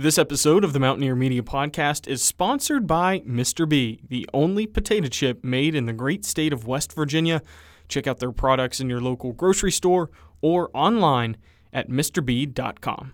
This episode of the Mountaineer Media Podcast is sponsored by Mr. B, the only potato chip made in the great state of West Virginia. Check out their products in your local grocery store or online at MrB.com.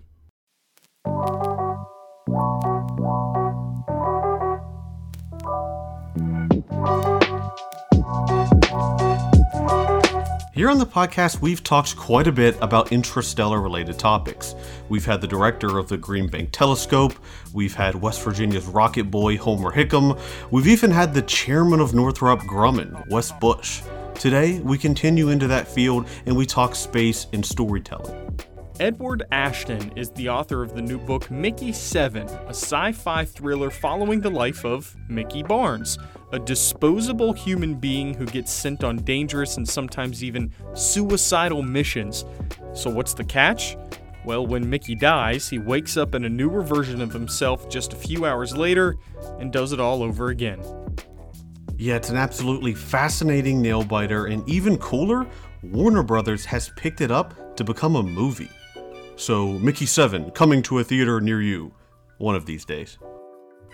Here on the podcast, we've talked quite a bit about interstellar related topics. We've had the director of the Green Bank Telescope, we've had West Virginia's rocket boy Homer Hickam, we've even had the chairman of Northrop Grumman, Wes Bush. Today, we continue into that field and we talk space and storytelling. Edward Ashton is the author of the new book Mickey 7, a sci fi thriller following the life of Mickey Barnes, a disposable human being who gets sent on dangerous and sometimes even suicidal missions. So, what's the catch? Well, when Mickey dies, he wakes up in a newer version of himself just a few hours later and does it all over again. Yeah, it's an absolutely fascinating nail biter, and even cooler, Warner Brothers has picked it up to become a movie. So, Mickey 7 coming to a theater near you one of these days.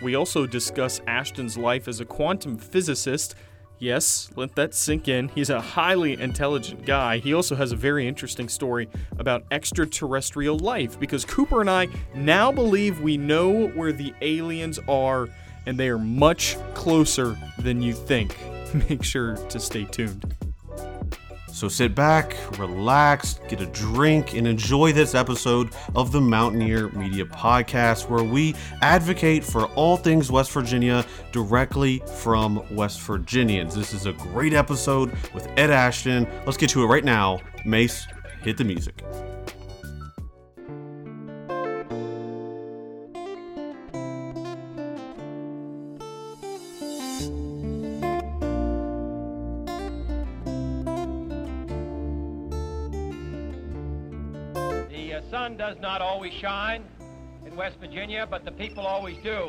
We also discuss Ashton's life as a quantum physicist. Yes, let that sink in. He's a highly intelligent guy. He also has a very interesting story about extraterrestrial life because Cooper and I now believe we know where the aliens are and they are much closer than you think. Make sure to stay tuned. So sit back, relax, get a drink, and enjoy this episode of the Mountaineer Media Podcast, where we advocate for all things West Virginia directly from West Virginians. This is a great episode with Ed Ashton. Let's get to it right now. Mace, hit the music. Shine in West Virginia, but the people always do.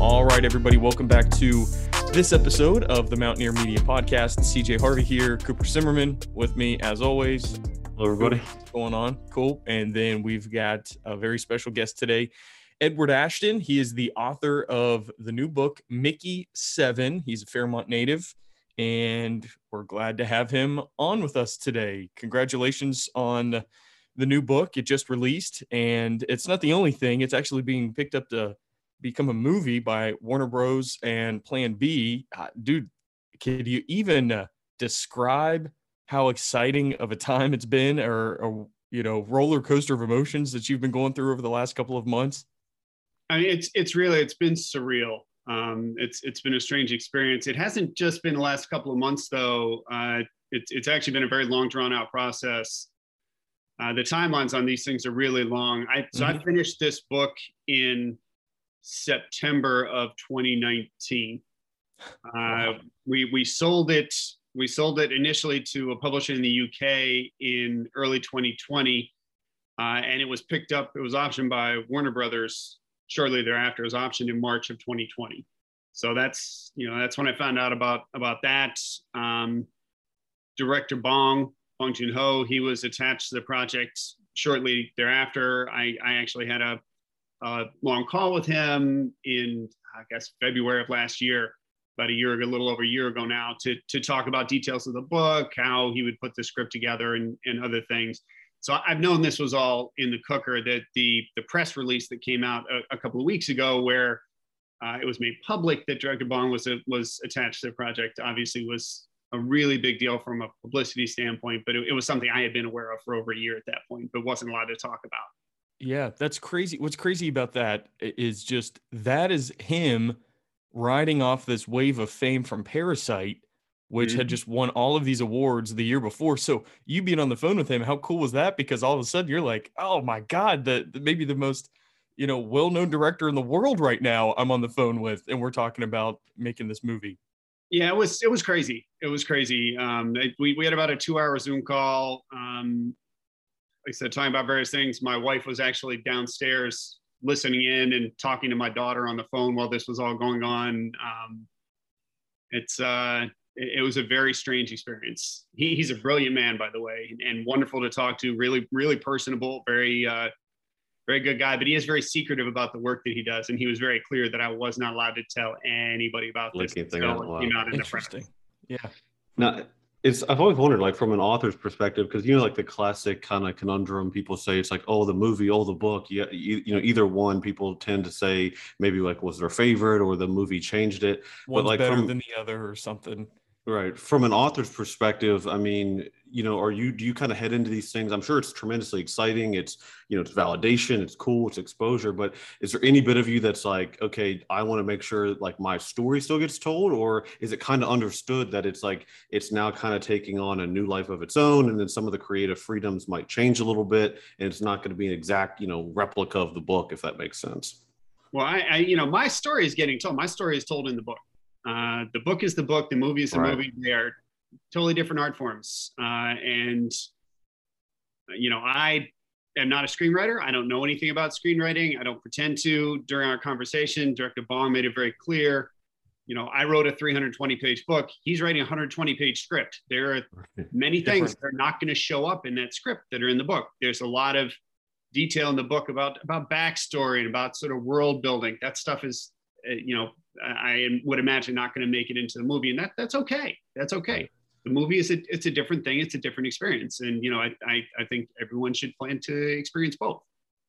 All right, everybody, welcome back to this episode of the Mountaineer Media Podcast. CJ Harvey here, Cooper Zimmerman with me as always. Hello, everybody. What's going on? Cool. And then we've got a very special guest today, Edward Ashton. He is the author of the new book, Mickey Seven. He's a Fairmont native, and we're glad to have him on with us today. Congratulations on the new book. It just released, and it's not the only thing, it's actually being picked up to become a movie by Warner Bros. and Plan B. Uh, dude, could you even uh, describe how exciting of a time it's been or, or you know roller coaster of emotions that you've been going through over the last couple of months I mean, it's it's really it's been surreal. Um, it's it's been a strange experience. It hasn't just been the last couple of months though. Uh, it's it's actually been a very long drawn out process. Uh, the timelines on these things are really long. I so I finished this book in September of 2019. Uh, we we sold it. We sold it initially to a publisher in the UK in early 2020, uh, and it was picked up. It was optioned by Warner Brothers shortly thereafter. Was optioned in March of 2020. So that's you know that's when I found out about about that. Um, director Bong Bong Joon Ho, he was attached to the project shortly thereafter. I, I actually had a, a long call with him in I guess February of last year, about a year ago, a little over a year ago now, to to talk about details of the book, how he would put the script together, and and other things. So I've known this was all in the cooker. That the the press release that came out a, a couple of weeks ago, where uh, it was made public that Director Bong was a, was attached to the project, obviously was a really big deal from a publicity standpoint. But it, it was something I had been aware of for over a year at that point, but wasn't allowed to talk about. yeah that's crazy what's crazy about that is just that is him riding off this wave of fame from parasite which had Mhm. just won all of these awards the year before so you being on the phone with him how cool was that because all of a sudden you're like oh my god the, maybe the most you know well-known director in the world right now i'm on the phone with and we're talking about making this movie Yeah, it was it was crazy. It was crazy. Um, we we had about a two hour Zoom call. Um, like I said, talking about various things. My wife was actually downstairs listening in and talking to my daughter on the phone while this was all going on. Um, it's uh, it, it was a very strange experience. He, he's a brilliant man, by the way, and wonderful to talk to. Really, really personable, very, uh, very good guy. But he is very secretive about the work that he does, and he was very clear that I was not allowed to tell anybody about this. Linking thing So, out loud. you know, not in the. Interesting. Yeah. Now, it's I've always wondered, like from an author's perspective, because you know, like the classic kind of conundrum people say, it's like, oh, the movie, oh, the book. Yeah, you, you know, either one. People tend to say maybe like was their favorite or the movie changed it. One's like, better from- than the other or something. Right. From an author's perspective, I mean, you know, are you do you kind of head into these things? I'm sure it's tremendously exciting. It's, you know, it's validation, it's cool, it's exposure, but is there any bit of you that's like, okay, I want to make sure like my story still gets told or is it kind of understood that it's like it's now kind of taking on a new life of its own and then some of the creative freedoms might change a little bit and it's not going to be an exact, you know, replica of the book if that makes sense. Well, I, I, you know, my story is getting told. My story is told in the book. Uh, the book is the book. The movie is the Right. movie. They are totally different art forms. Uh, and you know, I am not a screenwriter. I don't know anything about screenwriting. I don't pretend to. During our conversation, Director Bong made it very clear. You know, I wrote a 320 page book. He's writing a 120 page script. There are many things that are not going to show up in that script that are in the book. There's a lot of detail in the book about about backstory and about sort of world building. That stuff is, uh, you know, I would imagine not going to make it into the movie, and that that's okay. That's okay. The movie is a, it's a different thing. It's a different experience, and you know, I I, I think everyone should plan to experience both.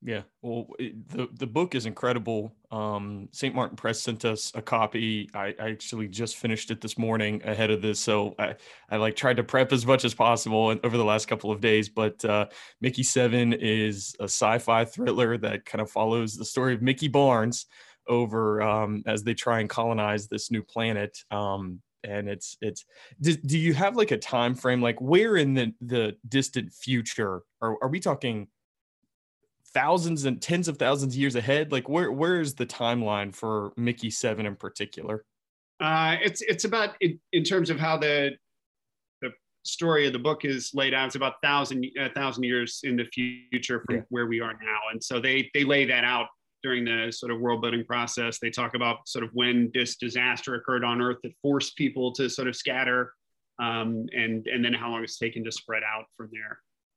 Yeah, well, it, the the book is incredible. Um, St. Martin Press sent us a copy. I, I actually just finished it this morning ahead of this, so I, I like tried to prep as much as possible over the last couple of days. But uh, Mickey Seven is a sci-fi thriller that kind of follows the story of Mickey Barnes over um, as they try and colonize this new planet. Um, and it's it's do, do you have like a time frame like where in the the distant future are, are we talking thousands and tens of thousands of years ahead like where where is the timeline for mickey 7 in particular Uh, it's it's about in, in terms of how the the story of the book is laid out. It's about thousand a thousand years in the future from Yeah. where we are now, and so they they lay that out during the sort of world building process. They talk about sort of when this disaster occurred on Earth that forced people to sort of scatter, um, and and then how long it's taken to spread out from there.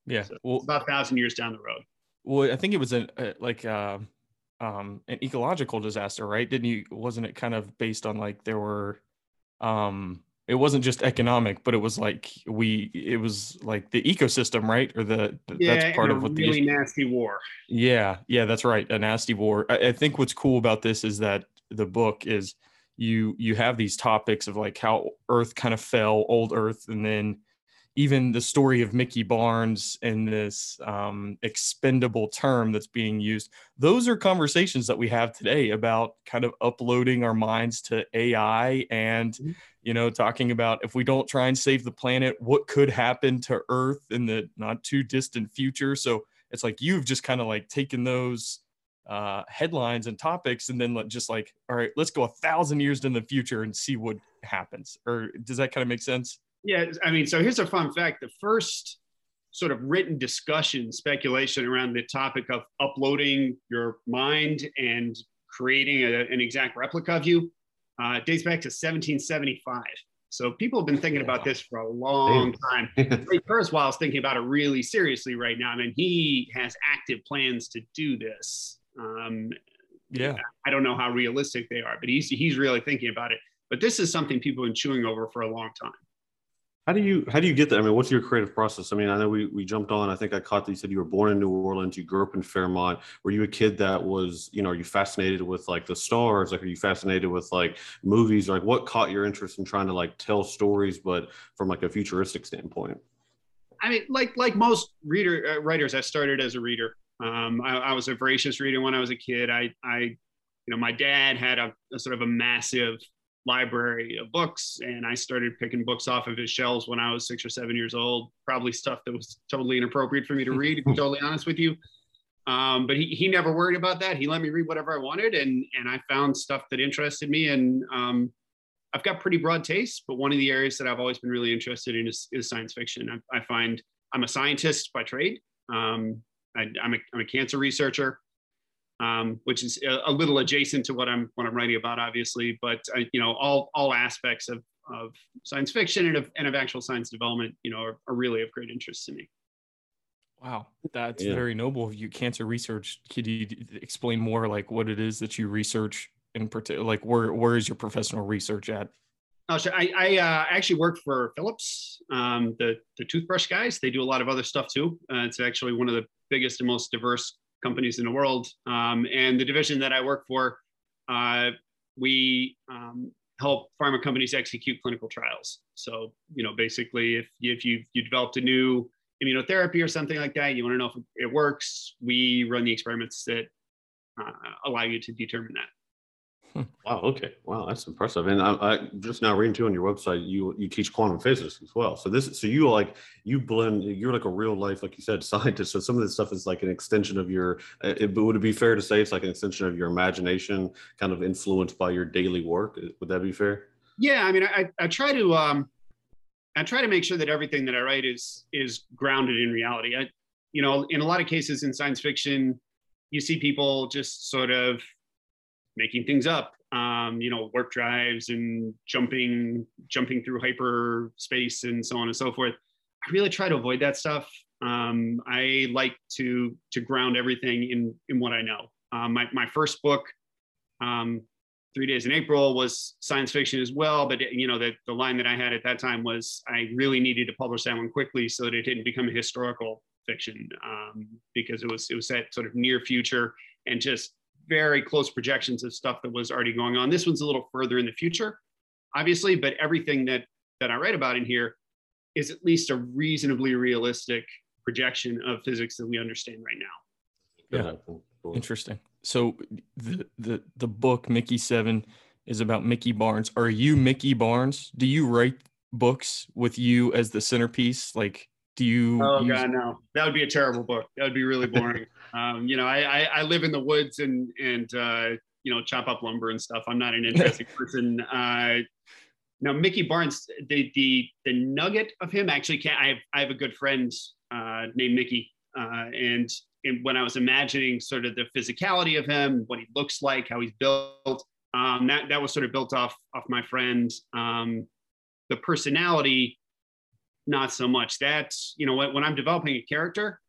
yeah So well about a thousand years down the road. well i think it was an uh, like uh, um an ecological disaster right didn't you wasn't it kind of based on like there were um it wasn't just economic but it was like we it was like the ecosystem right or the yeah, that's part of what the really nasty war. Yeah, yeah, that's right. A nasty war. I, I think what's cool about this is that the book is you you have these topics of like how Earth kind of fell, old Earth, and then even the story of Mickey Barnes and this um, expendable term that's being used. Those are conversations that we have today about kind of uploading our minds to AI and Mhm. you know talking about if we don't try and save the planet, what could happen to Earth in the not too distant future. So it's like you've just kind of like taken those uh, headlines and topics and then just like all right let's go a thousand years in the future and see what happens or does that kind of make sense Yeah, I mean, so here's a fun fact. The first sort of written discussion, speculation around the topic of uploading your mind and creating a, an exact replica of you uh, dates back to 1775. So people have been thinking about this for a long time. Ray Kurzweil is thinking about it really seriously right now. I mean, he has active plans to do this. Um, yeah I don't know how realistic they are, but he's he's really thinking about it. But this is something people have been chewing over for a long time. How do you how do you get that? I mean, what's your creative process? I mean, I know we we jumped on. I think I caught that you said you were born in New Orleans. You grew up in Fairmont. Were you a kid that was, you know, are you fascinated with like the stars? Like, are you fascinated with like movies? Like, what caught your interest in trying to like tell stories, but from like a futuristic standpoint? I mean, like like most reader uh, writers, I started as a reader. Um, I, I was a voracious reader when I was a kid. I, I, you know, my dad had a, a sort of a massive library of books, and I started picking books off of his shelves when I was six or seven years old. Probably stuff that was totally inappropriate for me to read. To be totally honest with you. Um, but he, he never worried about that. He let me read whatever I wanted, and and I found stuff that interested me. And um, I've got pretty broad tastes, but one of the areas that I've always been really interested in is, is science fiction. I, I find I'm a scientist by trade. Um, I, I'm, a, I'm a cancer researcher, um, which is a, a little adjacent to what I'm what I'm writing about, obviously. But I, you know, all all aspects of of science fiction and of, and of actual science development, you know, are, are really of great interest to me. Wow, that's Yeah. very noble of you. Cancer research. Could you explain more, like what it is that you research in particular? Like where where is your professional research at? Oh, sure. I, I uh, actually work for Philips, um, the the toothbrush guys. They do a lot of other stuff too. Uh, it's actually one of the biggest and most diverse companies in the world. Um, and the division that I work for, uh, we um, help pharma companies execute clinical trials. So you know, basically, if if you you developed a new immunotherapy or something like that, you want to know if it works. We run the experiments that uh, allow you to determine that. Wow. Okay. Wow, that's impressive. And I, I just now reading too on your website, you you teach quantum physics as well. So this, so you like you blend. You're like a real life, like you said, scientist. So some of this stuff is like an extension of your. uh, It, would it be fair to say it's like an extension of your imagination, kind of influenced by your daily work? Would that be fair? yeah i mean i i try to um i try to make sure that everything that i write is is grounded in reality i you know in a lot of cases in science fiction you see people just sort of making things up um you know warp drives and jumping jumping through hyperspace and so on and so forth. I really try to avoid that stuff. Um i like to to ground everything in in what i know. Um my, my first book um Three Days in April was science fiction as well, but you know the the line that I had at that time was I really needed to publish that one quickly so that it didn't become a historical fiction um, because it was it was that sort of near future and just very close projections of stuff that was already going on. This one's a little further in the future, obviously, but everything that that I write about in here is at least a reasonably realistic projection of physics that we understand right now. Yeah. Interesting. So the the the book Mickey Seven is about Mickey Barnes. Are you Mickey Barnes? Do you write books with you as the centerpiece? Like, do you? Oh use- god, no, that would be a terrible book. That would be really boring. Um, you know, I, I I live in the woods and and uh, you know chop up lumber and stuff. I'm not an interesting person. Uh, now Mickey Barnes, the the the nugget of him actually can't. I have I have a good friend uh, named Mickey, uh, and and when I was imagining sort of the physicality of him, what he looks like, how he's built, um, that that was sort of built off off my friend. Um, the personality, not so much. That's you know when, when I'm developing a character,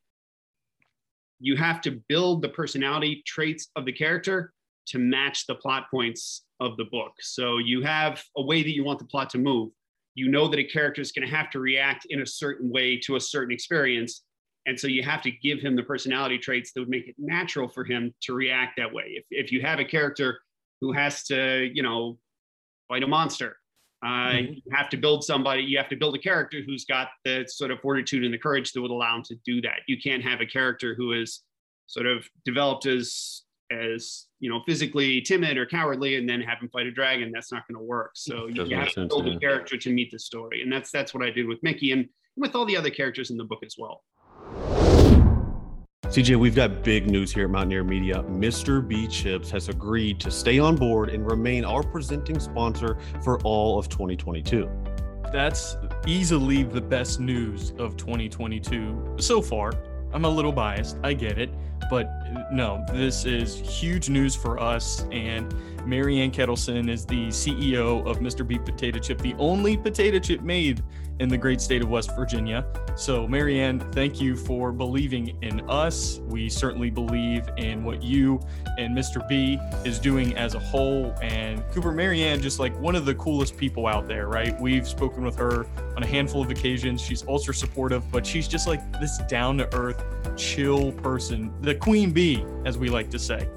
you have to build the personality traits of the character to match the plot points of the book. So you have a way that you want the plot to move. You know that a character is going to have to react in a certain way to a certain experience. And so you have to give him the personality traits that would make it natural for him to react that way. If, if you have a character who has to, you know, fight a monster, uh, Mhm. you have to build somebody, you have to build a character who's got the sort of fortitude and the courage that would allow him to do that. You can't have a character who is sort of developed as as you know physically timid or cowardly and then have him fight a dragon that's not going to work so you Doesn't have to sense, build yeah. a character to meet the story and that's that's what i did with mickey and with all the other characters in the book as well CJ, we've got big news here at Mountaineer Media. Mr. B Chips has agreed to stay on board and remain our presenting sponsor for all of 2022. That's easily the best news of 2022 so far. I'm a little biased, I get it, but uh, no, this is huge news for us. And Marianne Kettleson is the CEO of Mr. Beef Potato Chip, the only potato chip made in the great state of West Virginia. So, Marianne, thank you for believing in us. We certainly believe in what you and Mr. B is doing as a whole. And Cooper, Marianne, just like one of the coolest people out there, right? We've spoken with her on a handful of occasions. She's ultra supportive, but she's just like this down to earth, chill person, the queen bee, as we like to say.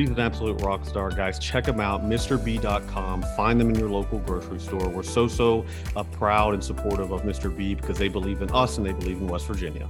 He's an absolute rock star, guys. Check him out, MrB.com. Find them in your local grocery store. We're so, so uh, proud and supportive of Mr. B because they believe in us and they believe in West Virginia.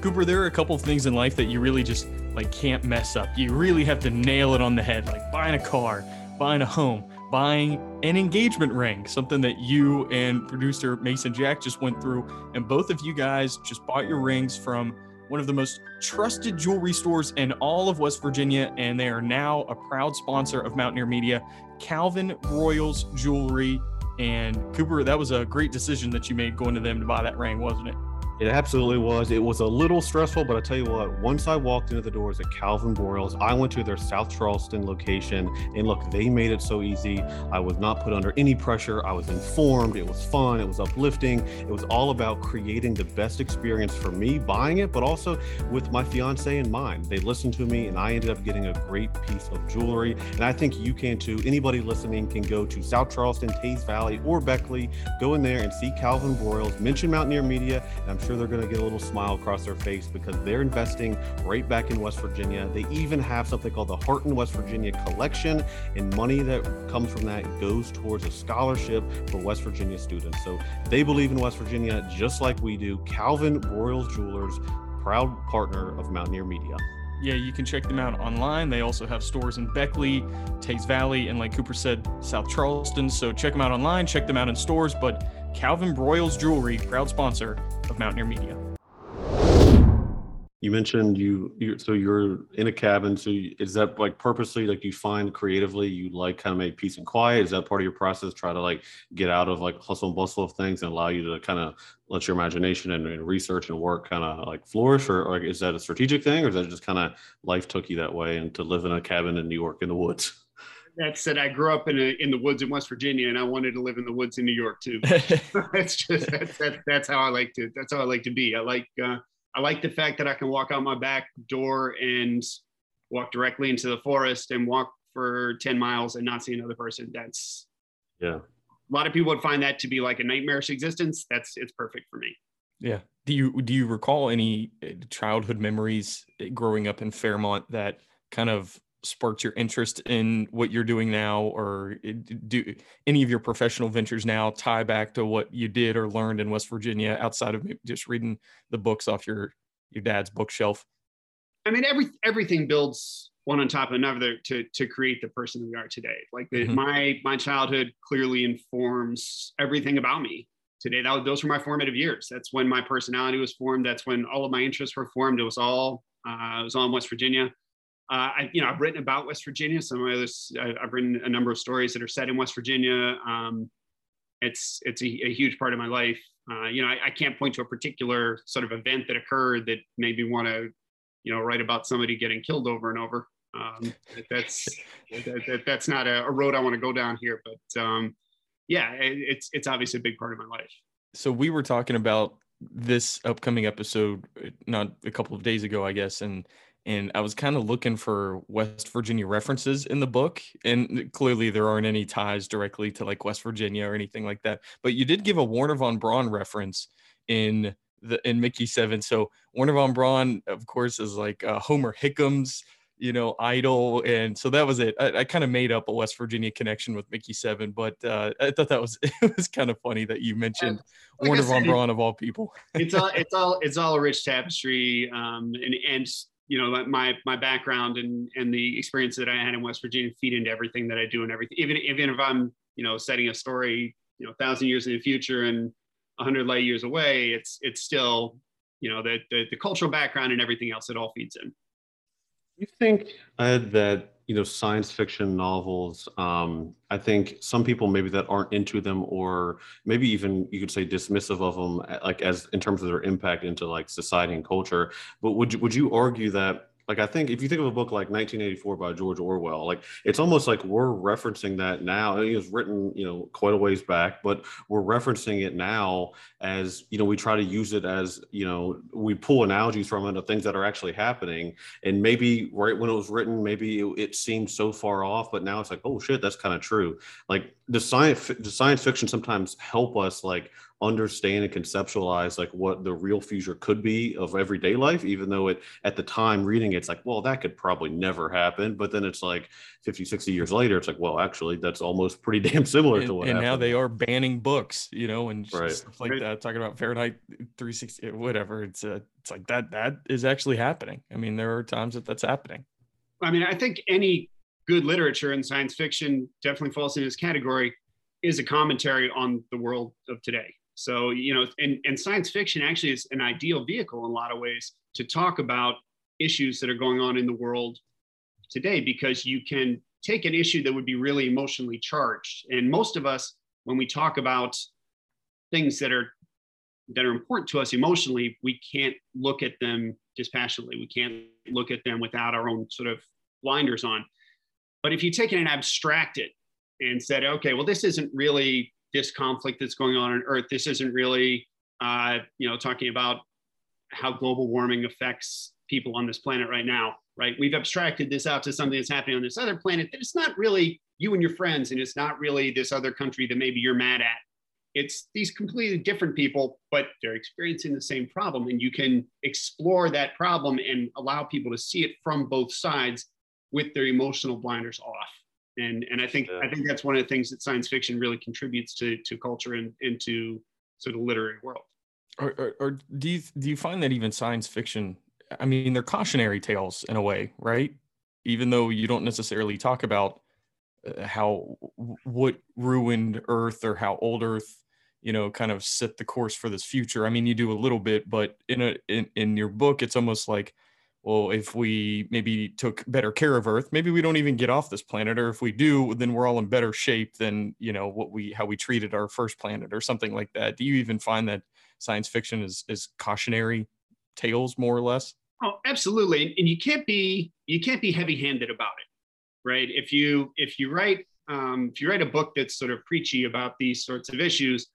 Cooper, there are a couple of things in life that you really just like can't mess up. You really have to nail it on the head, like buying a car, buying a home, buying an engagement ring, something that you and producer Mason Jack just went through. And both of you guys just bought your rings from one of the most trusted jewelry stores in all of West Virginia. And they are now a proud sponsor of Mountaineer Media, Calvin Broyles Jewelry. And Cooper, that was a great decision that you made going to them to buy that ring, wasn't it? It absolutely was. It was a little stressful, but I tell you what, once I walked into the doors at Calvin Broyles, I went to their South Charleston location, and look, they made it so easy. I was not put under any pressure. I was informed. It was fun. It was uplifting. It was all about creating the best experience for me buying it, but also with my fiance in mind. They listened to me, and I ended up getting a great piece of jewelry. And I think you can too. Anybody listening can go to South Charleston, Teays Valley, or Beckley, go in there and see Calvin Broyles, mention Mountaineer Media, and I'm sure they're going to get a little smile across their face because they're investing right back in West Virginia. They even have something called the Hearton West Virginia Collection, and money that comes from that goes towards a scholarship for West Virginia students. So they believe in West Virginia just like we do. Calvin Broyles Jewelers, proud partner of Mountaineer Media yeah, you can check them out online. They also have stores in Beckley, Teays Valley, and like Cooper said, South Charleston. So check them out online, check them out in stores. But Calvin Broyles Jewelry, proud sponsor of Mountaineer Media. You mentioned you, you so you're in a cabin. So you, is that like purposely like you find creatively you like kind of make peace and quiet? Is that part of your process? Try to like get out of like hustle and bustle of things and allow you to kind of let your imagination and, and research and work kind of like flourish, or like is that a strategic thing, or is that just kind of life took you that way and to live in a cabin in New York in the woods? That said, I grew up in a, in the woods in West Virginia, and I wanted to live in the woods in New York too. that's just that's, that's that's how I like to that's how I like to be. I like uh, I like the fact that I can walk out my back door and walk directly into the forest and walk for ten miles and not see another person. That's yeah. A lot of people would find that to be like a nightmarish existence. That's it's perfect for me. Yeah. Do you do you recall any uh, childhood memories uh, growing up in Fairmont that kind of sparked your interest in what you're doing now or do any of your professional ventures now tie back to what you did or learned in west virginia outside of just reading the books off your your dad's bookshelf? I mean every everything builds one on top of another to to create the person we are today. Like the, mm-hmm. my my childhood clearly informs everything about me today. That, those were my formative years. That's when my personality was formed. That's when all of my interests were formed. It was all uh, it was all in west virginia uh, I, you know, I've written about West Virginia. Some of this, I've written a number of stories that are set in West Virginia. Um, it's it's a, a, huge part of my life. Uh, you know, I, I, can't point to a particular sort of event that occurred that made me want to, you know, write about somebody getting killed over and over. Um, that's that, that, that's not a, a, road I want to go down here. But um, yeah, it, it's it's obviously a big part of my life. So we were talking about this upcoming episode not a couple of days ago, I guess, and and I was kind of looking for West Virginia references in the book, and clearly there aren't any ties directly to like West Virginia or anything like that. But you did give a Wernher von Braun reference in the in Mickey Seven. So Wernher von Braun, of course, is like uh, Homer Hickams, you know, idol, and so that was it. I, I kind of made up a West Virginia connection with Mickey Seven, but uh, I thought that was it was kind of funny that you mentioned like Wernher von Braun of all people. it's all it's all it's all a rich tapestry, um, and and you know my my background and and the experience that I had in West Virginia feed into everything that I do and everything. Even even if I'm you know setting a story you know a thousand years in the future and a hundred light years away, it's it's still you know the, the the cultural background and everything else. It all feeds in. You think Ed that you know science fiction novels um, i think some people maybe that aren't into them or maybe even you could say dismissive of them like as in terms of their impact into like society and culture. But would you would you argue that like I think if you think of a book like 1984 by George Orwell, like it's almost like we're referencing that now. It was written, you know, quite a ways back, but we're referencing it now as you know we try to use it as you know we pull analogies from it of things that are actually happening. And maybe right when it was written, maybe it, it seemed so far off, but now it's like, oh shit, that's kind of true. Like the science, the science fiction sometimes help us like understand and conceptualize like what the real future could be of everyday life even though it at the time reading it's like well that could probably never happen but then it's like 50 60 years later it's like well actually that's almost pretty damn similar and, to what and happened. now they are banning books you know and right. stuff like that talking about fahrenheit 360 whatever it's uh, it's like that that is actually happening i mean there are times that that's happening i mean i think any good literature and science fiction definitely falls in this category is a commentary on the world of today so, you know, and, and science fiction actually is an ideal vehicle in a lot of ways to talk about issues that are going on in the world today because you can take an issue that would be really emotionally charged. And most of us, when we talk about things that are that are important to us emotionally, we can't look at them dispassionately. We can't look at them without our own sort of blinders on. But if you take it and abstract it and said, okay, well, this isn't really this conflict that's going on on Earth. This isn't really, uh, you know, talking about how global warming affects people on this planet right now, right? We've abstracted this out to something that's happening on this other planet that it's not really you and your friends, and it's not really this other country that maybe you're mad at. It's these completely different people, but they're experiencing the same problem. And you can explore that problem and allow people to see it from both sides with their emotional blinders off. And, and I think yeah. I think that's one of the things that science fiction really contributes to to culture and into sort of literary world. Or, or, or do you do you find that even science fiction? I mean, they're cautionary tales in a way, right? Even though you don't necessarily talk about uh, how what ruined Earth or how old Earth, you know, kind of set the course for this future. I mean, you do a little bit, but in a in, in your book, it's almost like well, if we maybe took better care of Earth, maybe we don't even get off this planet, or if we do, then we're all in better shape than you know what we how we treated our first planet, or something like that. Do you even find that science fiction is is cautionary tales, more or less? Oh, absolutely, and you can't be you can't be heavy handed about it, right? If you if you write um, if you write a book that's sort of preachy about these sorts of issues,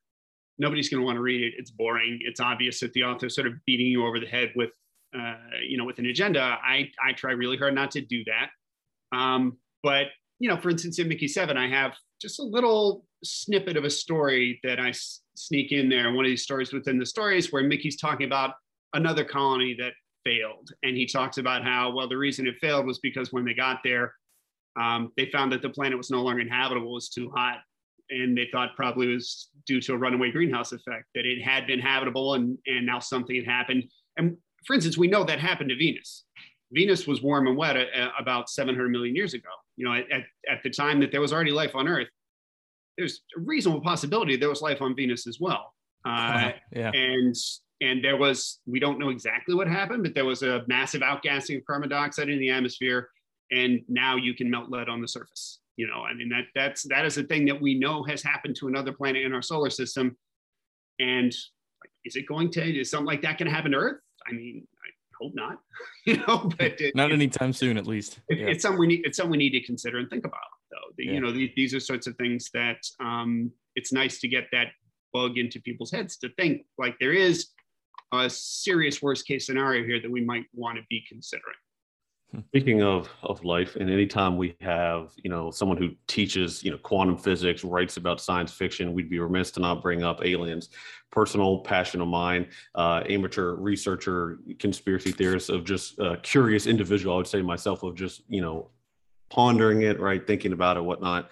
nobody's going to want to read it. It's boring. It's obvious that the author's sort of beating you over the head with uh, you know, with an agenda, I, I try really hard not to do that. Um, but, you know, for instance, in Mickey 7, I have just a little snippet of a story that I s- sneak in there. One of these stories within the stories where Mickey's talking about another colony that failed. And he talks about how, well, the reason it failed was because when they got there, um, they found that the planet was no longer inhabitable, it was too hot. And they thought probably was due to a runaway greenhouse effect, that it had been habitable and, and now something had happened. And for instance, we know that happened to Venus. Venus was warm and wet uh, about 700 million years ago. You know, at, at the time that there was already life on Earth, there's a reasonable possibility there was life on Venus as well. Uh, yeah. And and there was we don't know exactly what happened, but there was a massive outgassing of carbon dioxide in the atmosphere, and now you can melt lead on the surface. You know, I mean that that's that is a thing that we know has happened to another planet in our solar system, and is it going to is something like that going to happen to Earth? I mean, I hope not, you know, but it, not anytime soon, at least. It, yeah. It's something we need. It's something we need to consider and think about, though. The, yeah. You know, the, these are sorts of things that um, it's nice to get that bug into people's heads to think like there is a serious worst case scenario here that we might want to be considering. Speaking of of life, and anytime we have you know someone who teaches you know quantum physics, writes about science fiction, we'd be remiss to not bring up aliens. Personal passion of mine, uh, amateur researcher, conspiracy theorist, of just uh, curious individual. I would say myself of just you know pondering it, right, thinking about it, whatnot.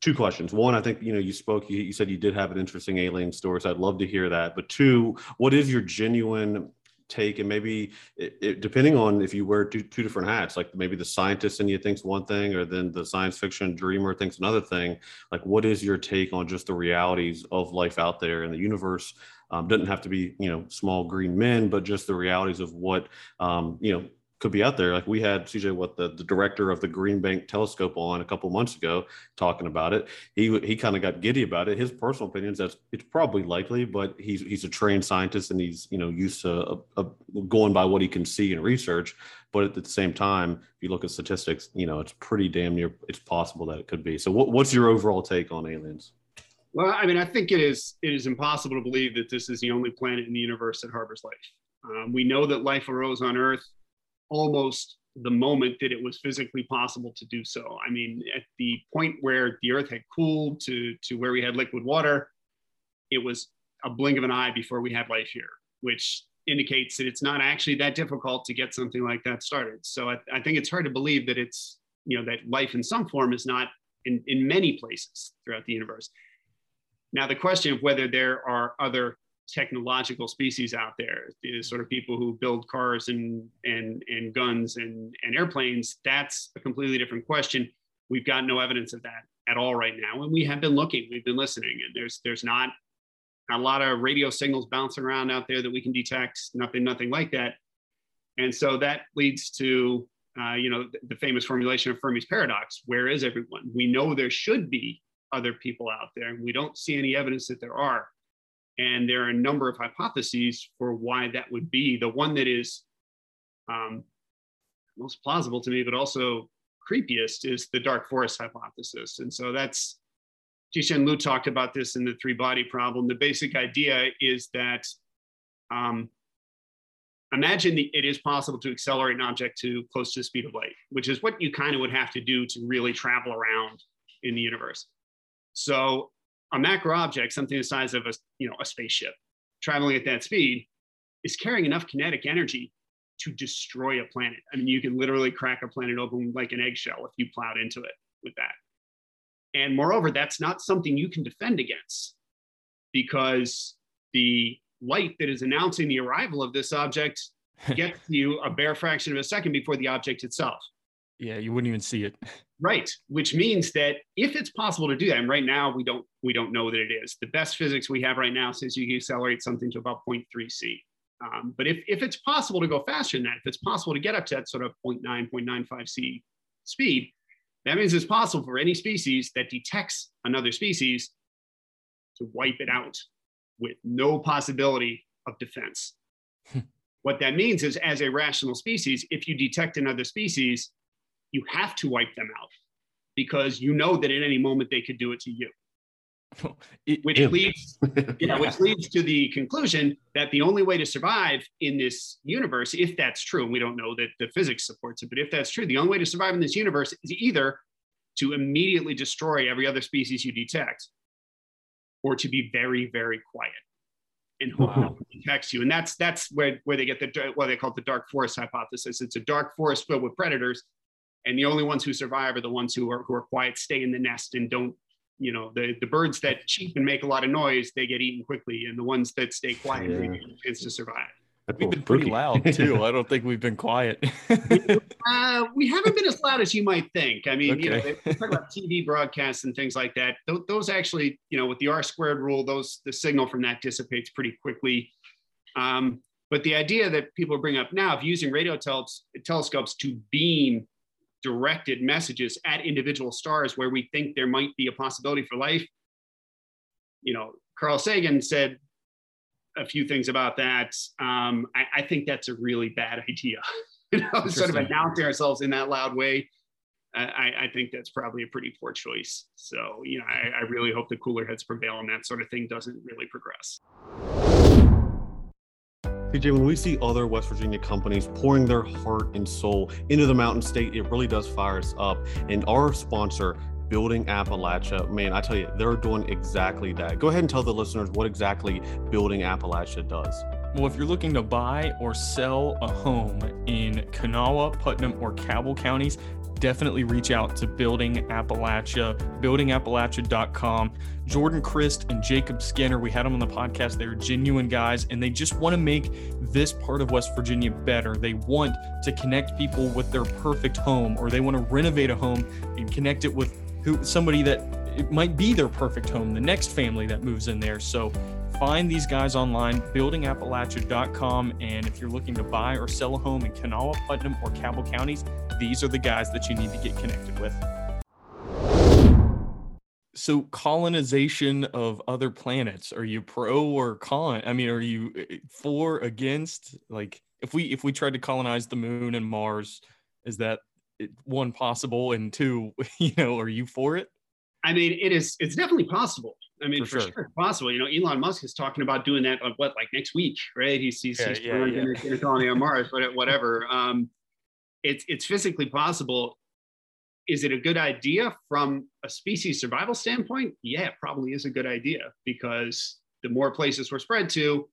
Two questions. One, I think you know you spoke. You, you said you did have an interesting alien story, so I'd love to hear that. But two, what is your genuine take and maybe it, it, depending on if you wear two, two different hats like maybe the scientist in you thinks one thing or then the science fiction dreamer thinks another thing like what is your take on just the realities of life out there in the universe? Um, doesn't have to be you know small green men but just the realities of what um, you know could be out there. Like we had CJ, what the, the director of the Green Bank Telescope on a couple months ago talking about it. He he kind of got giddy about it. His personal opinions that it's probably likely, but he's he's a trained scientist and he's you know used to uh, uh, going by what he can see and research. But at the same time, if you look at statistics, you know it's pretty damn near it's possible that it could be. So what, what's your overall take on aliens? Well, I mean, I think it is it is impossible to believe that this is the only planet in the universe that harbors life. Um, we know that life arose on Earth almost the moment that it was physically possible to do so. I mean, at the point where the earth had cooled to, to where we had liquid water, it was a blink of an eye before we had life here, which indicates that it's not actually that difficult to get something like that started. So I, I think it's hard to believe that it's, you know, that life in some form is not in, in many places throughout the universe. Now, the question of whether there are other technological species out there. The sort of people who build cars and and and guns and and airplanes that's a completely different question. We've got no evidence of that at all right now and we have been looking we've been listening and there's there's not a lot of radio signals bouncing around out there that we can detect nothing nothing like that. And so that leads to uh, you know the, the famous formulation of fermi's paradox where is everyone? We know there should be other people out there and we don't see any evidence that there are And there are a number of hypotheses for why that would be. The one that is um, most plausible to me, but also creepiest, is the dark forest hypothesis. And so that's Cixin Liu talked about this in the three body problem. The basic idea is that um, imagine the, it is possible to accelerate an object to close to the speed of light, which is what you kind of would have to do to really travel around in the universe. So a macro object, something the size of a you know a spaceship, traveling at that speed, is carrying enough kinetic energy to destroy a planet. I mean, you can literally crack a planet open like an eggshell if you plowed into it with that. And moreover, that's not something you can defend against because the light that is announcing the arrival of this object gets you a bare fraction of a second before the object itself. Yeah, you wouldn't even see it. Right, which means that if it's possible to do that, and right now we don't we don't know that it is. The best physics we have right now says you can accelerate something to about 0.3 c. Um, but if, if it's possible to go faster than that, if it's possible to get up to that sort of 0.9, 0.95 c speed, that means it's possible for any species that detects another species to wipe it out with no possibility of defense. what that means is, as a rational species, if you detect another species, you have to wipe them out because you know that at any moment they could do it to you. which leads, yeah, which leads to the conclusion that the only way to survive in this universe, if that's true, and we don't know that the physics supports it, but if that's true, the only way to survive in this universe is either to immediately destroy every other species you detect, or to be very, very quiet and hope wow. detects you. And that's that's where, where they get the what they call the dark forest hypothesis. It's a dark forest filled with predators, and the only ones who survive are the ones who are who are quiet, stay in the nest, and don't you know the the birds that cheep and make a lot of noise they get eaten quickly and the ones that stay quiet yeah. get a chance to survive. We've been pretty loud too. I don't think we've been quiet. Uh, we haven't been as loud as you might think. I mean okay. you know they talk about tv broadcasts and things like that. Th- those actually you know with the r squared rule those the signal from that dissipates pretty quickly. Um, but the idea that people bring up now of using radio tel- telescopes to beam directed messages at individual stars where we think there might be a possibility for life. You know, Carl Sagan said a few things about that. Um, I, I, think that's a really bad idea. you know, sort of announcing ourselves in that loud way. I, I, think that's probably a pretty poor choice. So, you know, I, I really hope the cooler heads prevail and that sort of thing doesn't really progress. CJ, when we see other West Virginia companies pouring their heart and soul into the Mountain State, it really does fire us up. And our sponsor, Building Appalachia, man, I tell you, they're doing exactly that. Go ahead and tell the listeners what exactly Building Appalachia does. Well, if you're looking to buy or sell a home in Kanawha, Putnam, or Cabell counties, definitely reach out to Building Appalachia, buildingappalachia.com. Jordan Christ and Jacob Skinner, we had them on the podcast. They're genuine guys and they just want to make this part of West Virginia better. They want to connect people with their perfect home or they want to renovate a home and connect it with who somebody that it might be their perfect home, the next family that moves in there. So find these guys online, buildingappalachia.com. And if you're looking to buy or sell a home in Kanawha, Putnam, or Cabell counties, these are the guys that you need to get connected with. So, colonization of other planets, are you pro or con? I mean, are you eh, for, against? Like, if we if we tried to colonize the moon and Mars, is that eh, one possible? And two, you know, are you for it? I mean, it is. It's definitely possible. I mean, for, for sure. sure. it's possible. You know, Elon Musk is talking about doing that. On what, like next week, right? He's he's, yeah, he's yeah, yeah. In, a colony on Mars, but whatever. Um, it's it's physically possible. Is it a good idea from a species survival standpoint? Yeah, it probably is a good idea because the more places we're spread to,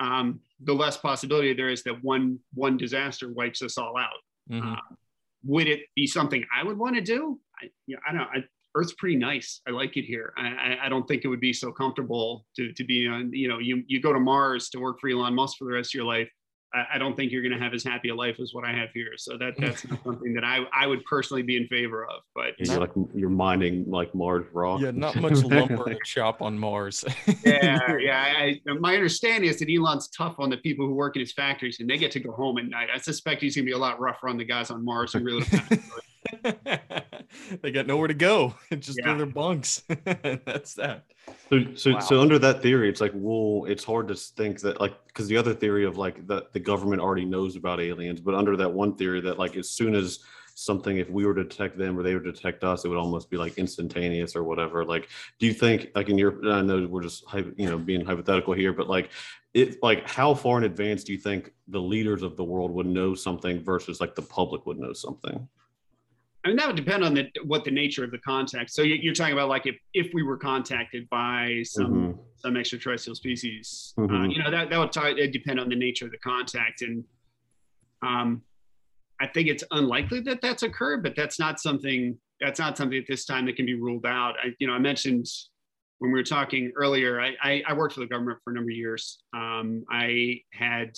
um, the less possibility there is that one one disaster wipes us all out. Mm-hmm. Uh, would it be something I would want to do? I, you know, I don't know. I, Earth's pretty nice. I like it here. I, I, don't think it would be so comfortable to, to be on, you know, you, you go to Mars to work for Elon Musk for the rest of your life. I, I don't think you're going to have as happy a life as what I have here. So that that's not something that I, I would personally be in favor of, but you're like, you're mining like Mars raw. Yeah. Not much lumber to chop on Mars. yeah. Yeah. I, my understanding is that Elon's tough on the people who work in his factories and they get to go home at night. I suspect he's going to be a lot rougher on the guys on Mars who really they got nowhere to go. Just Yeah. to their bunks. That's that. So, so, Wow. so under that theory, it's like, well, it's hard to think that, like, because the other theory of like that the government already knows about aliens, but under that one theory that like as soon as something, if we were to detect them or they would detect us, it would almost be like instantaneous or whatever. Like, do you think, like, in your, I know we're just, you know, being hypothetical here, but like, it, like, how far in advance do you think the leaders of the world would know something versus like the public would know something? I mean, that would depend on the what the nature of the contact. So you- you're talking about like if if we were contacted by some Mhm. some extraterrestrial species, uh, Mhm. you know, that that would t- depend on the nature of the contact, and um, I think it's unlikely that that's occurred, but that's not something that's not something at this time that can be ruled out. I, you know, I mentioned when we were talking earlier, I, I, I worked for the government for a number of years. Um, I had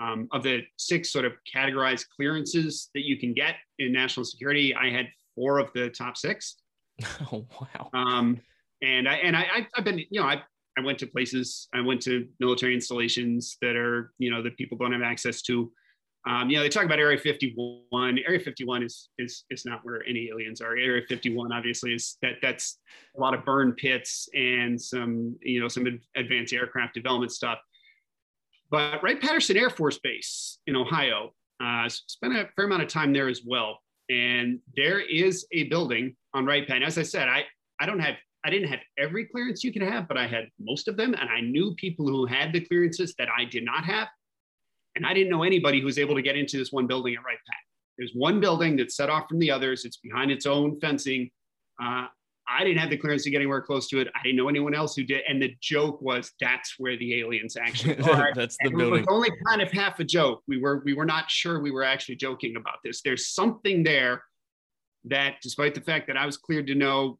um, of the six sort of categorized clearances that you can get in national security, I had four of the top six. Oh wow. Um, and I and I I've been you know I I went to places I went to military installations that are you know that people don't have access to. Um, you know they talk about Area 51. Area 51 is is is not where any aliens are. Area 51 obviously is that that's a lot of burn pits and some you know some advanced aircraft development stuff. But Wright Patterson Air Force Base in Ohio uh, spent a fair amount of time there as well. And there is a building on Wright Pat. As I said, I I don't have I didn't have every clearance you can have, but I had most of them, and I knew people who had the clearances that I did not have, and I didn't know anybody who was able to get into this one building at Wright Pat. There's one building that's set off from the others. It's behind its own fencing. Uh, I didn't have the clearance to get anywhere close to it. I didn't know anyone else who did. And the joke was that's where the aliens actually are. That's the And it building. was only kind of half a joke. We were we were not sure we were actually joking about this. There's something there that, despite the fact that I was cleared to know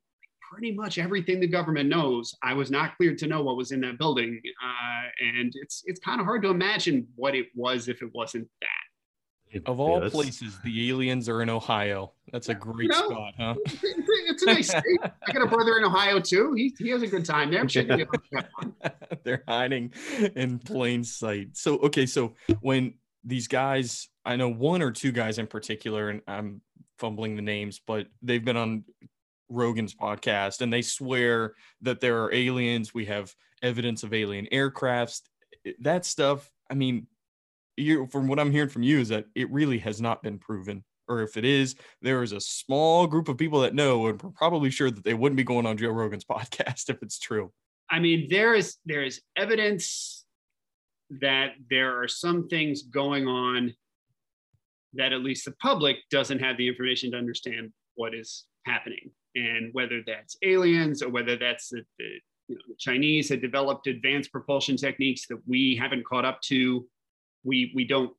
pretty much everything the government knows, I was not cleared to know what was in that building. Uh, and it's it's kind of hard to imagine what it was if it wasn't that. It- Of all that's- places, the aliens are in Ohio. That's a great know, spot, huh? It's, it's- it's a nice state. I got a brother in Ohio too. He, he has a good time there. I'm sure he'll have fun. They're hiding in plain sight. So, okay, so when these guys, I know one or two guys in particular, and I'm fumbling the names, but they've been on Rogan's podcast and they swear that there are aliens. We have evidence of alien aircrafts. That stuff, I mean, you from what I'm hearing from you is that it really has not been proven. Or if it is, there is a small group of people that know, and we're probably sure that they wouldn't be going on Joe Rogan's podcast if it's true. I mean, there is there is evidence that there are some things going on that at least the public doesn't have the information to understand what is happening, and whether that's aliens or whether that's that the you know the Chinese had developed advanced propulsion techniques that we haven't caught up to. We we don't.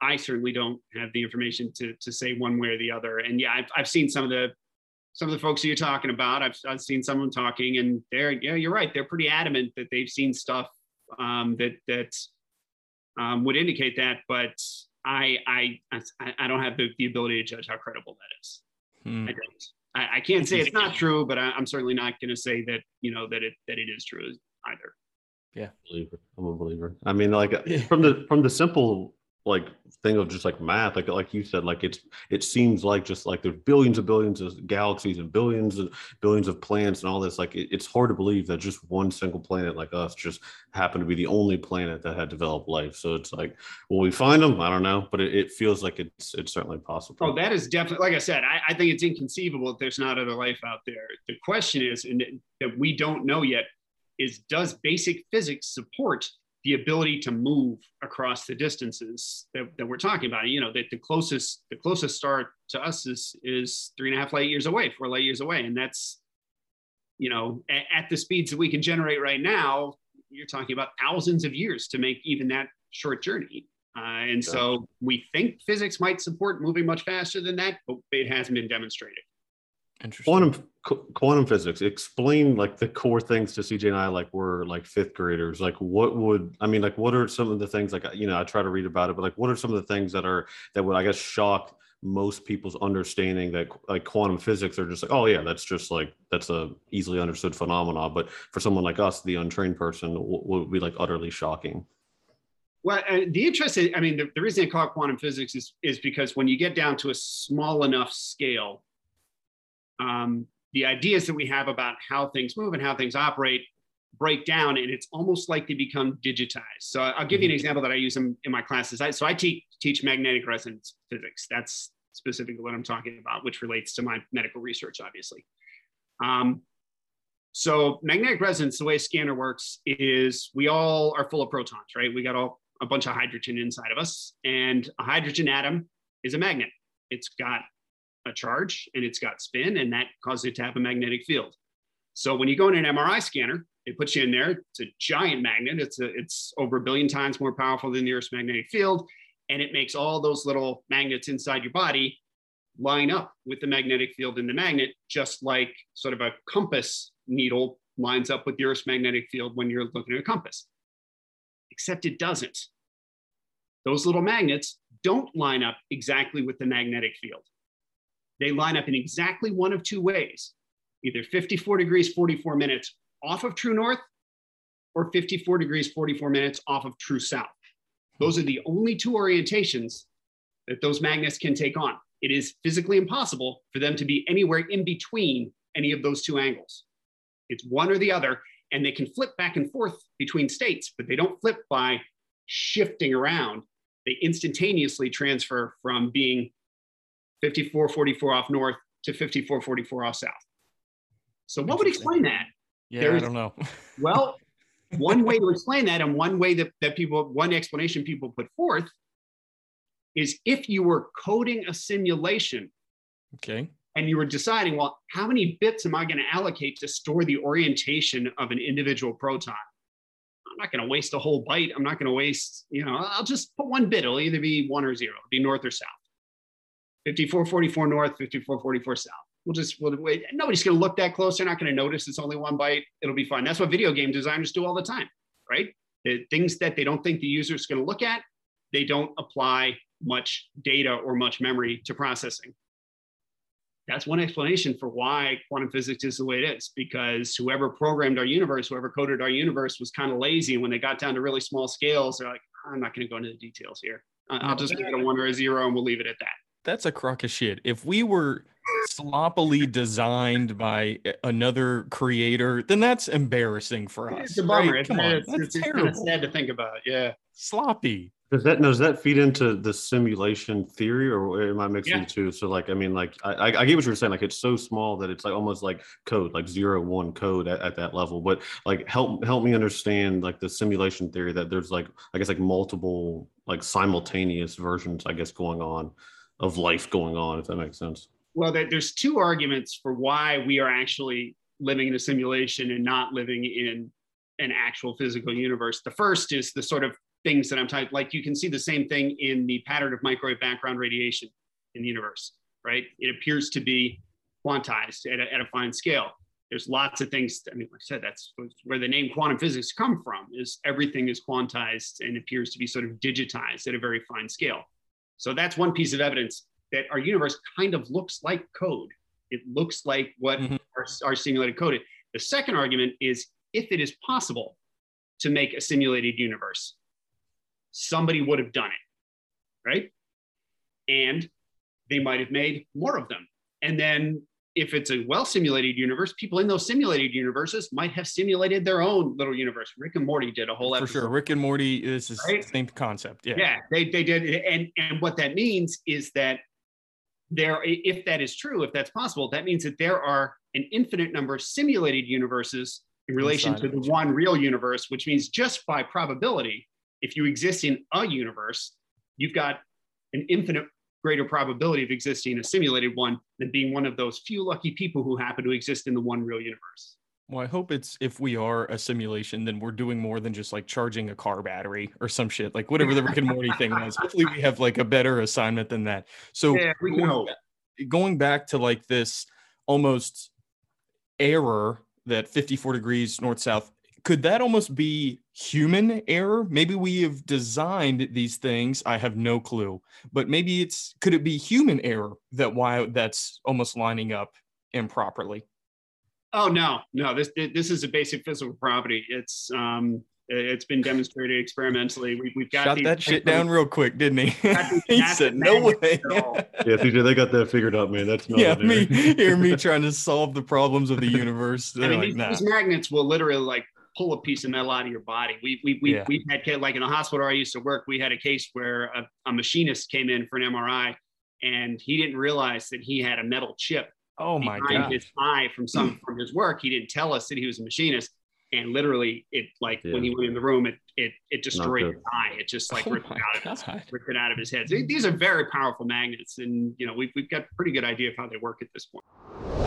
I certainly don't have the information to to say one way or the other. And yeah, I've I've seen some of the some of the folks that you're talking about. I've, I've seen someone talking, and they're yeah, you're right. They're pretty adamant that they've seen stuff um, that that um, would indicate that. But I I I, I don't have the, the ability to judge how credible that is. Hmm. I don't. I, I can't say it's not true, but I, I'm certainly not going to say that you know that it that it is true either. Believer. I'm a believer. I mean, like uh, Yeah. from the from the simple like thing of just like math, like like you said, like it's it seems like just like there's billions and billions of galaxies and billions and billions of planets and all this. Like it, it's hard to believe that just one single planet like us just happened to be the only planet that had developed life. So it's like, will we find them? I don't know, but it, it feels like it's it's certainly possible. Oh, that is definitely, like I said, I, I think it's inconceivable that there's not other life out there. The question is, and that we don't know yet, is does basic physics support the ability to move across the distances that, that we're talking about? You know, that the closest the closest star to us is is three and a half light years away, four light years away, and that's you know at, at the speeds that we can generate right now, you're talking about thousands of years to make even that short journey. Uh, and so we think physics might support moving much faster than that, but it hasn't been demonstrated. Interesting. quantum qu- quantum physics explain like the core things to cj and i like we're like fifth graders. Like what would i mean like what are some of the things like you know i try to read about it but like what are some of the things that are that would i guess shock most people's understanding that like quantum physics are just like oh yeah that's just like that's a easily understood phenomena but for someone like us the untrained person what would be like utterly shocking. Well, uh, the interest, is, I mean, the, the reason I call it quantum physics is, is because when you get down to a small enough scale, um, the ideas that we have about how things move and how things operate break down and it's almost like they become digitized. So I'll give you an mm-hmm. example that I use in, in my classes. I, so I teach, teach magnetic resonance physics. That's specifically what I'm talking about, which relates to my medical research, obviously. Um, so magnetic resonance, the way a scanner works is we all are full of protons, right? We got all a bunch of hydrogen inside of us and a hydrogen atom is a magnet. It's got a charge and it's got spin and that causes it to have a magnetic field. So when you go in an MRI scanner, it puts you in there. It's a giant magnet. It's a, it's over a billion times more powerful than the Earth's magnetic field, and it makes all those little magnets inside your body line up with the magnetic field in the magnet, just like sort of a compass needle lines up with the Earth's magnetic field when you're looking at a compass. Except it doesn't. Those little magnets don't line up exactly with the magnetic field. They line up in exactly one of two ways either 54 degrees, 44 minutes off of true north or 54 degrees, 44 minutes off of true south. Those are the only two orientations that those magnets can take on. It is physically impossible for them to be anywhere in between any of those two angles. It's one or the other, and they can flip back and forth between states, but they don't flip by shifting around. They instantaneously transfer from being 5444 off north to 5444 off south. So, what would explain that? Yeah, There's, I don't know. well, one way to explain that, and one way that, that people, one explanation people put forth is if you were coding a simulation. Okay. And you were deciding, well, how many bits am I going to allocate to store the orientation of an individual proton? I'm not going to waste a whole byte. I'm not going to waste, you know, I'll just put one bit. It'll either be one or zero, It'll be north or south. 5444 north, 5444 south. We'll just, we'll wait. Nobody's going to look that close. They're not going to notice it's only one byte. It'll be fine. That's what video game designers do all the time, right? The things that they don't think the user is going to look at, they don't apply much data or much memory to processing. That's one explanation for why quantum physics is the way it is, because whoever programmed our universe, whoever coded our universe was kind of lazy. When they got down to really small scales, they're like, I'm not going to go into the details here. I'll just give it a one or a zero and we'll leave it at that. That's a crock of shit. If we were sloppily designed by another creator, then that's embarrassing for us. It's a bummer. Right? Come on, it's, that's it's, terrible. It's sad to think about. Yeah, sloppy. Does that does that feed into the simulation theory, or am I mixing yeah. two? So like, I mean, like, I, I get what you're saying. Like, it's so small that it's like almost like code, like zero one code at, at that level. But like, help help me understand like the simulation theory that there's like, I guess like multiple like simultaneous versions, I guess, going on of life going on, if that makes sense. Well, there's two arguments for why we are actually living in a simulation and not living in an actual physical universe. The first is the sort of things that I'm talking like you can see the same thing in the pattern of microwave background radiation in the universe, right? It appears to be quantized at a, at a fine scale. There's lots of things. I mean, like I said, that's where the name quantum physics come from. Is everything is quantized and appears to be sort of digitized at a very fine scale. So that's one piece of evidence that our universe kind of looks like code. It looks like what mm-hmm. our, our simulated code is. The second argument is if it is possible to make a simulated universe, somebody would have done it, right? And they might have made more of them. And then if it's a well simulated universe, people in those simulated universes might have simulated their own little universe. Rick and Morty did a whole episode. For sure. Rick and Morty is the right? same concept. Yeah. Yeah, they, they did. And, and what that means is that there, if that is true, if that's possible, that means that there are an infinite number of simulated universes in relation Inside to the one real universe, which means just by probability, if you exist in a universe, you've got an infinite greater probability of existing a simulated one than being one of those few lucky people who happen to exist in the one real universe. Well, I hope it's if we are a simulation, then we're doing more than just like charging a car battery or some shit, like whatever the Rick and Morty thing was. Hopefully, we have like a better assignment than that. So, yeah, we can hope. going back to like this almost error that 54 degrees north south could that almost be human error maybe we have designed these things i have no clue but maybe it's could it be human error that why that's almost lining up improperly oh no no this this is a basic physical property it's um It's been demonstrated experimentally. We, we've got shut these- that shit down real quick, didn't he? he said, "No way." magnets that all- Yeah, TJ, they got that figured out, man. That's not yeah, me dude. hear me trying to solve the problems of the universe. I They're mean, like, these, nah. these magnets will literally like pull a piece of metal out of your body. We we we Yeah. we've had like in the hospital where I used to work, we had a case where a, a machinist came in for an MRI, and he didn't realize that he had a metal chip Oh my behind god. his eye from some from his work. He didn't tell us that he was a machinist, and literally, it like when he went in the room, it it it destroyed his eye. It just like Oh ripped, it out of his, God. ripped it out of his head. So these are very powerful magnets, and you know we've we've got a pretty good idea of how they work at this point.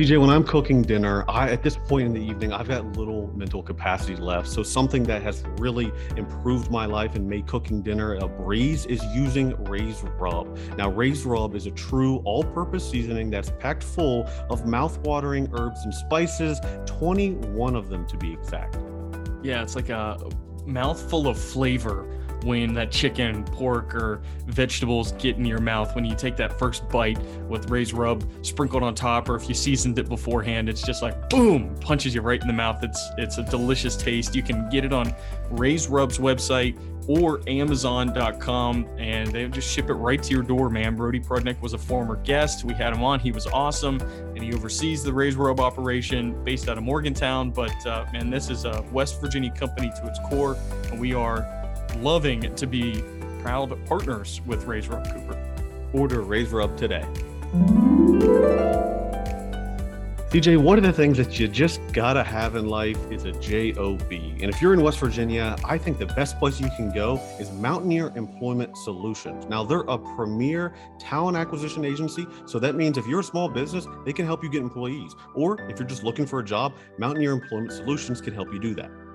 TJ, when I'm cooking dinner, I at this point in the evening, I've got little mental capacity left. So something that has really improved my life and made cooking dinner a breeze is using Ray's Rub. Now, Ray's Rub is a true all-purpose seasoning that's packed full of mouth-watering herbs and spices, 21 of them to be exact. Yeah, it's like a mouthful of flavor when that chicken, pork, or vegetables get in your mouth. When you take that first bite with Ray's Rub sprinkled on top, or if you seasoned it beforehand, it's just like boom, punches you right in the mouth. It's it's a delicious taste. You can get it on Ray's Rub's website or Amazon.com, and they just ship it right to your door, man. Brody Prudnick was a former guest. We had him on. He was awesome, and he oversees the Ray's Rub operation based out of Morgantown. But uh, man, this is a West Virginia company to its core, and we are loving to be proud partners with Ray's Rub Cooper. Order Ray's Rub today. CJ, one of the things that you just gotta have in life is a job. And if you're in West Virginia, I think the best place you can go is Mountaineer Employment Solutions. Now, they're a premier talent acquisition agency, so that means if you're a small business, they can help you get employees. Or if you're just looking for a job, Mountaineer Employment Solutions can help you do that.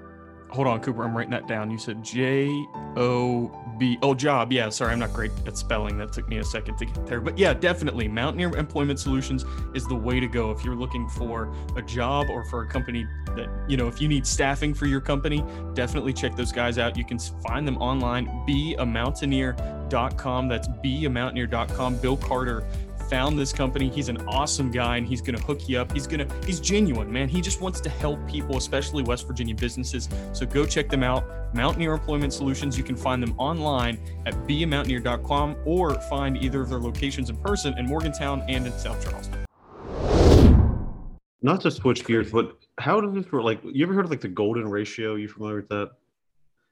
Hold on, Cooper. I'm writing that down. You said J O B. Oh, job. Yeah, sorry, I'm not great at spelling. That took me a second to get there. But yeah, definitely. Mountaineer Employment Solutions is the way to go if you're looking for a job or for a company that, you know, if you need staffing for your company, definitely check those guys out. You can find them online, beamountaineer.com. That's beamountaineer.com. Bill Carter found this company. He's an awesome guy and he's going to hook you up. He's going to, he's genuine, man. He just wants to help people, especially West Virginia businesses. So go check them out. Mountaineer Employment Solutions. You can find them online at beamountaineer.com or find either of their locations in person in Morgantown and in South Charleston. Not to switch gears, but how does this work? Like, you ever heard of like the golden ratio? You familiar with that?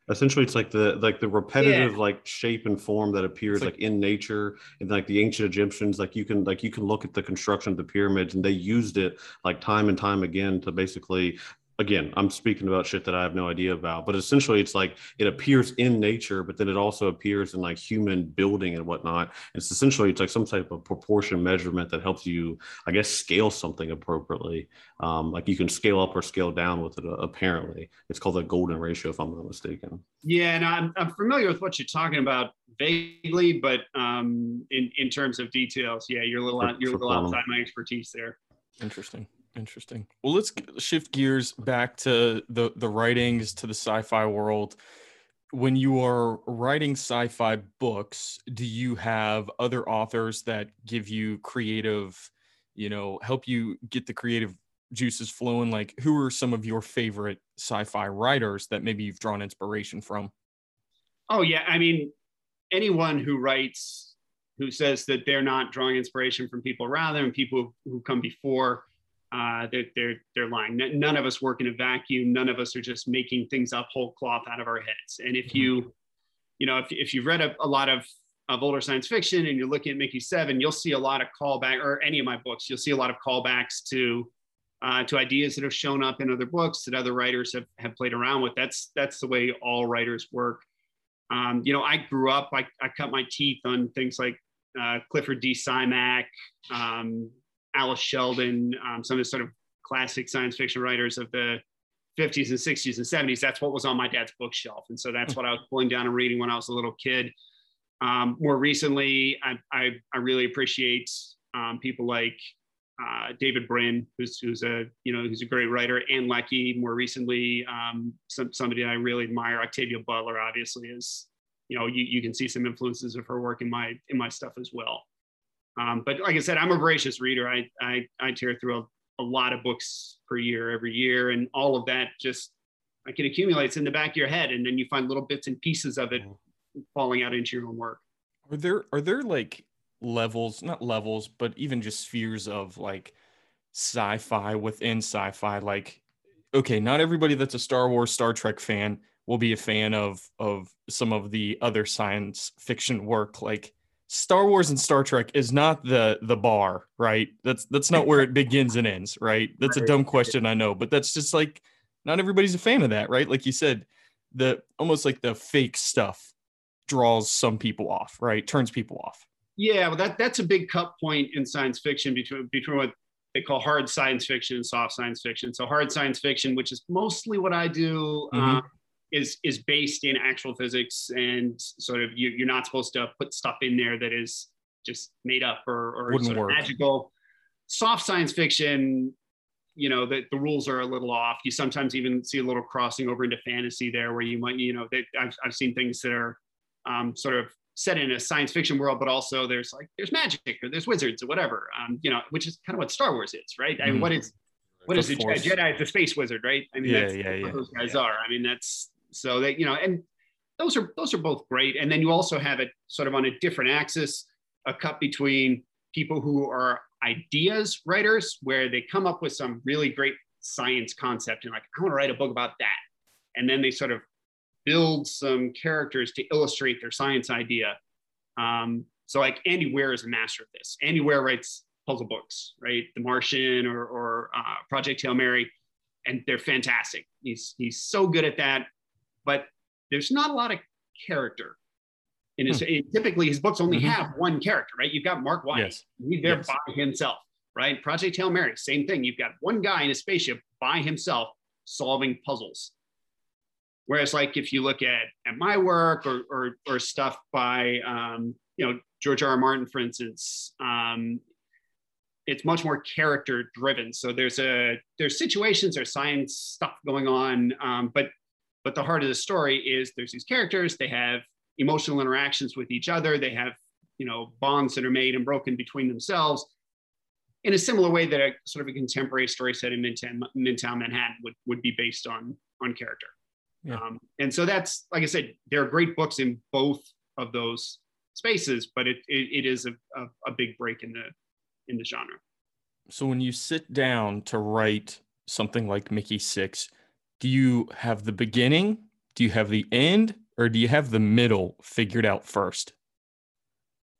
Essentially, it's like the like the repetitive like shape and form that appears like, like- in nature and like the ancient Egyptians. Like you can like you can look at the construction of the pyramids and they used it like time and time again to basically. Again, I'm speaking about shit that I have no idea about, but essentially, it's like it appears in nature, but then it also appears in like human building and whatnot. It's essentially it's like some type of proportion measurement that helps you, I guess, scale something appropriately. Um, like you can scale up or scale down with it. Uh, apparently, it's called the golden ratio, if I'm not mistaken. Yeah, and I'm, I'm familiar with what you're talking about vaguely, but um, in in terms of details, yeah, you're a little For- out, you're a little outside my expertise there. Interesting. Interesting. Well, let's shift gears back to the the writings to the sci-fi world. When you are writing sci-fi books, do you have other authors that give you creative, you know, help you get the creative juices flowing? Like, who are some of your favorite sci-fi writers that maybe you've drawn inspiration from? Oh yeah, I mean, anyone who writes who says that they're not drawing inspiration from people around them and people who come before, uh, they're, they're they're lying. None of us work in a vacuum. None of us are just making things up whole cloth out of our heads. And if you, you know, if if you've read a, a lot of of older science fiction and you're looking at Mickey Seven, you'll see a lot of callback or any of my books. You'll see a lot of callbacks to uh, to ideas that have shown up in other books that other writers have, have played around with. That's that's the way all writers work. Um, you know, I grew up, I, I cut my teeth on things like uh, Clifford D. Simak, um, Alice Sheldon, um, some of the sort of classic science fiction writers of the 50s and 60s and 70s. That's what was on my dad's bookshelf. And so that's what I was pulling down and reading when I was a little kid. Um, more recently, I, I, I really appreciate um, people like uh, David Brin, who's, who's a you know who's a great writer, and Leckie. More recently, um, some, somebody I really admire, Octavia Butler, obviously is you know you, you can see some influences of her work in my in my stuff as well. Um, but like I said, I'm a voracious reader. I I, I tear through a, a lot of books per year, every year, and all of that just like it accumulates in the back of your head and then you find little bits and pieces of it falling out into your own work Are there are there like levels, not levels, but even just spheres of like sci-fi within sci-fi? Like, okay, not everybody that's a Star Wars, Star Trek fan will be a fan of of some of the other science fiction work. Like Star Wars and Star Trek is not the the bar, right? That's that's not where it begins and ends, right? That's a dumb question, I know, but that's just like not everybody's a fan of that, right? Like you said, the almost like the fake stuff draws some people off, right? Turns people off. Yeah, well, that that's a big cut point in science fiction between between what they call hard science fiction and soft science fiction. So hard science fiction, which is mostly what I do, Mhm. uh, is is based in actual physics and sort of you, you're not supposed to put stuff in there that is just made up or, or Wouldn't sort of magical. Soft science fiction, you know, that the rules are a little off. You sometimes even see a little crossing over into fantasy there, where you might, you know, they, I've I've seen things that are um, sort of set in a science fiction world, but also there's like there's magic or there's wizards or whatever, um, you know, which is kind of what Star Wars is, right? I mean, Mhm. what is what The is a Jedi? A space wizard, right? I mean, Yeah, that's, yeah, that's yeah, those guys yeah. are. I mean, that's so that you know, and those are those are both great. And then you also have it sort of on a different axis, a cut between people who are ideas writers, where they come up with some really great science concept and like, I want to write a book about that, and then they sort of build some characters to illustrate their science idea. Um, so like Andy Weir is a master of this. Andy Weir writes puzzle books, right? The Martian or, or uh, Project Hail Mary, and they're fantastic. He's he's so good at that, but there's not a lot of character in his. Typically, his books only Mhm. have one character, right? You've got Mark Watney. Yes. He's there Yes. by himself, right? Project Hail Mary, same thing. You've got one guy in a spaceship by himself solving puzzles. Whereas, like if you look at at my work or or, or stuff by um, you know George R. R. Martin, for instance, um, it's much more character driven. So there's a there's situations, there's science stuff going on, um, but but the heart of the story is there's these characters. They have emotional interactions with each other. They have you know bonds that are made and broken between themselves in a similar way that a sort of a contemporary story set in Midtown, Midtown Manhattan would, would be based on on character. Yeah. Um, and so that's like I said, there are great books in both of those spaces, but it it, it is a, a, a big break in the in the genre. So when you sit down to write something like Mickey Six, do you have the beginning? Do you have the end? Or do you have the middle figured out first?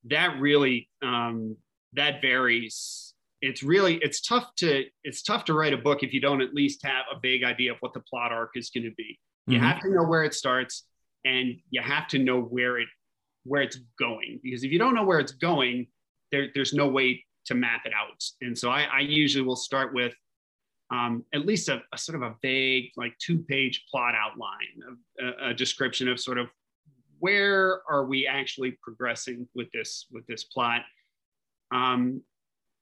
That really um, that varies. It's really it's tough to it's tough to write a book if you don't at least have a vague idea of what the plot arc is going to be. You Mhm. have to know where it starts and you have to know where it where it's going because if you don't know where it's going, there, there's no way to map it out. And so I, I usually will start with um, at least a, a sort of a vague, like two page plot outline, a, a description of sort of where are we actually progressing with this with this plot. Um,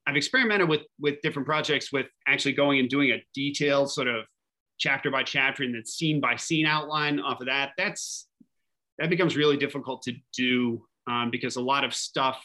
I've experimented with with different projects with actually going and doing a detailed sort of chapter by chapter and then scene by scene outline off of that. That's that becomes really difficult to do um, because a lot of stuff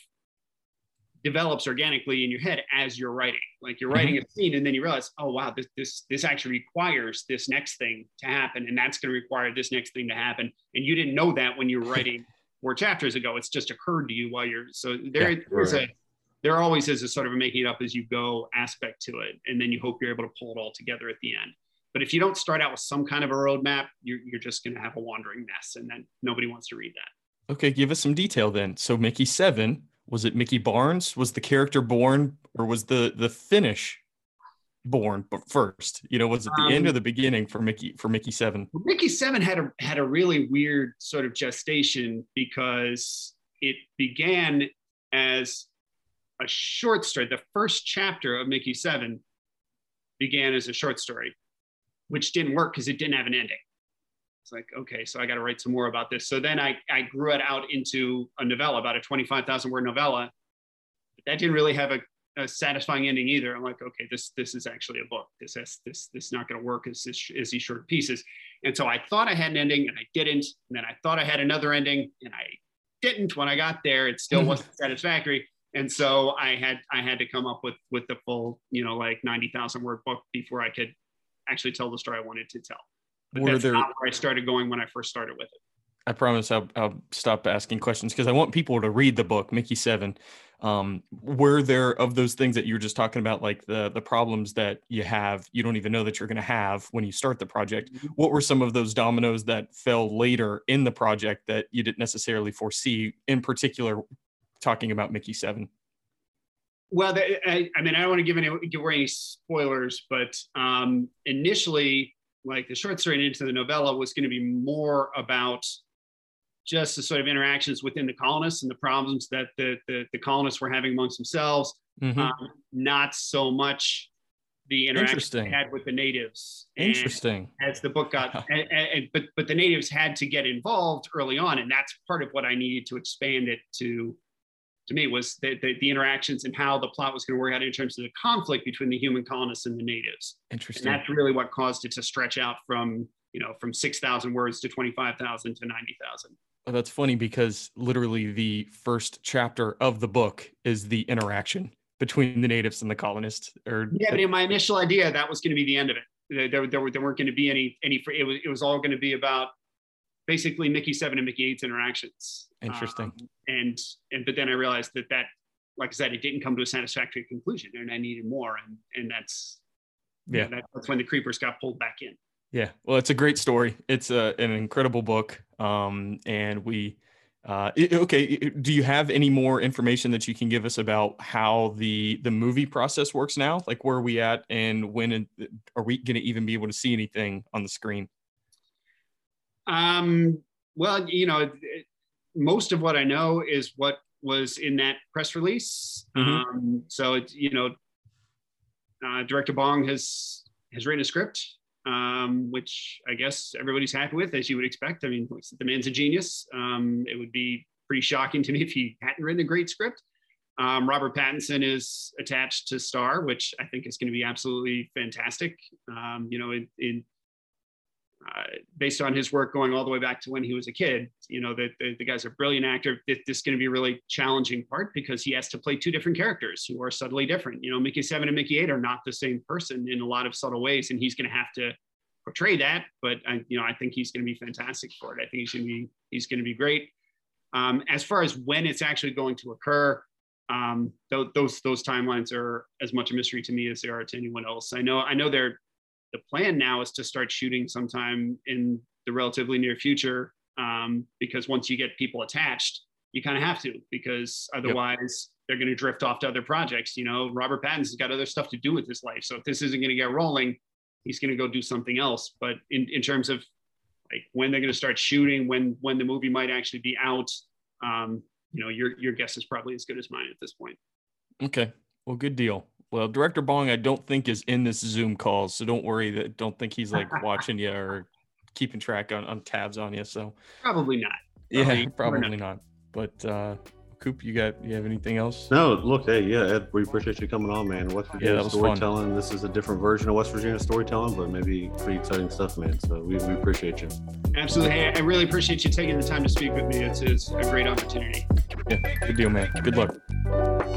develops organically in your head as you're writing. Like you're writing mm-hmm. a scene and then you realize, oh wow, this this this actually requires this next thing to happen, and that's going to require this next thing to happen, and you didn't know that when you were writing four chapters ago. It's just occurred to you while you're so there. Yeah, there's right. a there always is a sort of a making it up as you go aspect to it, and then you hope you're able to pull it all together at the end. But if you don't start out with some kind of a roadmap, you're, you're just going to have a wandering mess, and then nobody wants to read that. Okay, give us some detail then. So Mickey Seven, was it Mickey Barnes? Was the character born or was the the finish born first? You know, was it the end or Um, the beginning for Mickey for Mickey Seven? Mickey Seven had a had a really weird sort of gestation because it began as a short story. The first chapter of Mickey Seven began as a short story, which didn't work because it didn't have an ending. It's like, okay, so I got to write some more about this. So then I, I grew it out into a novella, about a 25,000 word novella. But that didn't really have a, a satisfying ending either. I'm like, okay, this this is actually a book. This has this this is not going to work as this as these short pieces. And so I thought I had an ending, and I didn't. And then I thought I had another ending, and I didn't. When I got there, it still mm-hmm. wasn't satisfactory. And so I had I had to come up with with the full, you know, like ninety thousand word book before I could actually tell the story I wanted to tell. But Were there- where I started going when I first started with it. I promise I'll, I'll stop asking questions because I want people to read the book, Mickey Seven. Um, were there of those things that you were just talking about, like the the problems that you have, you don't even know that you're going to have when you start the project? What were some of those dominoes that fell later in the project that you didn't necessarily foresee? In particular, talking about Mickey Seven. Well, I, I mean, I don't want to give any give away any spoilers, but um, initially, like the short story and into the novella was going to be more about just the sort of interactions within the colonists and the problems that the the, the colonists were having amongst themselves, Mhm. um, not so much the interaction they had with the natives. And Interesting. as the book got, and, and, but but the natives had to get involved early on, and that's part of what I needed to expand it to. To me, was the, the, the interactions and how the plot was going to work out in terms of the conflict between the human colonists and the natives, and Interesting. that's really what caused it to stretch out from you know from six thousand words to twenty five thousand to ninety thousand. Well, that's funny because literally the first chapter of the book is the interaction between the natives and the colonists. Or Yeah, but in my initial idea, that was going to be the end of it. There, there, there weren't going to be any any. It was it was all going to be about basically Mickey Seven and Mickey Eight's interactions. Interesting. Um, and and but then I realized that that, like I said, it didn't come to a satisfactory conclusion, and I needed more. And and that's Yeah. that, that's when the creepers got pulled back in. Yeah, well, it's a great story. It's a, an incredible book. Um, and we, uh, okay, do you have any more information that you can give us about how the the movie process works now? Like, where are we at, and when are we going to even be able to see anything on the screen? Um, well, you know, it- most of what I know is what was in that press release. Mhm. Um, so it's you know, uh, Director Bong has has written a script, um, which I guess everybody's happy with, as you would expect. I mean, the man's a genius. Um, it would be pretty shocking to me if he hadn't written a great script. Um, Robert Pattinson is attached to star, which I think is going to be absolutely fantastic. Um, you know, in, in uh, based on his work going all the way back to when he was a kid. You know, that the, the guy's a brilliant actor. This, this is going to be a really challenging part because he has to play two different characters who are subtly different. You know, Mickey Seven and Mickey Eight are not the same person in a lot of subtle ways, and he's going to have to portray that. But I, you know, I think he's going to be fantastic for it. I think he's going to be he's going to be great. Um, as far as when it's actually going to occur, um, th- those those timelines are as much a mystery to me as they are to anyone else. I know I know they're the plan now is to start shooting sometime in the relatively near future um, because once you get people attached you kind of have to because otherwise they're going to drift off to other projects you know? Robert pattinson's got other stuff to do with his life so if this isn't going to get rolling he's going to go do something else. But in, in terms of like when they're going to start shooting when when the movie might actually be out um, you know your your guess is probably as good as mine at this point. Okay, well, good deal. Well, Director Bong, I don't think is in this Zoom call, so don't worry. That don't think he's like watching you or keeping track on, on tabs on you. So probably not yeah, Probably- or probably not. But uh, Coop, you got you have anything else? No, look, hey, yeah, Ed, we appreciate you coming on, man. West Virginia that was fun. storytelling. This is a different version of West Virginia storytelling, but maybe pretty exciting stuff, man. So we, we appreciate you. absolutely hey, i really appreciate you taking the time to speak with me it's, it's a great opportunity Yeah, good deal, man. Good luck.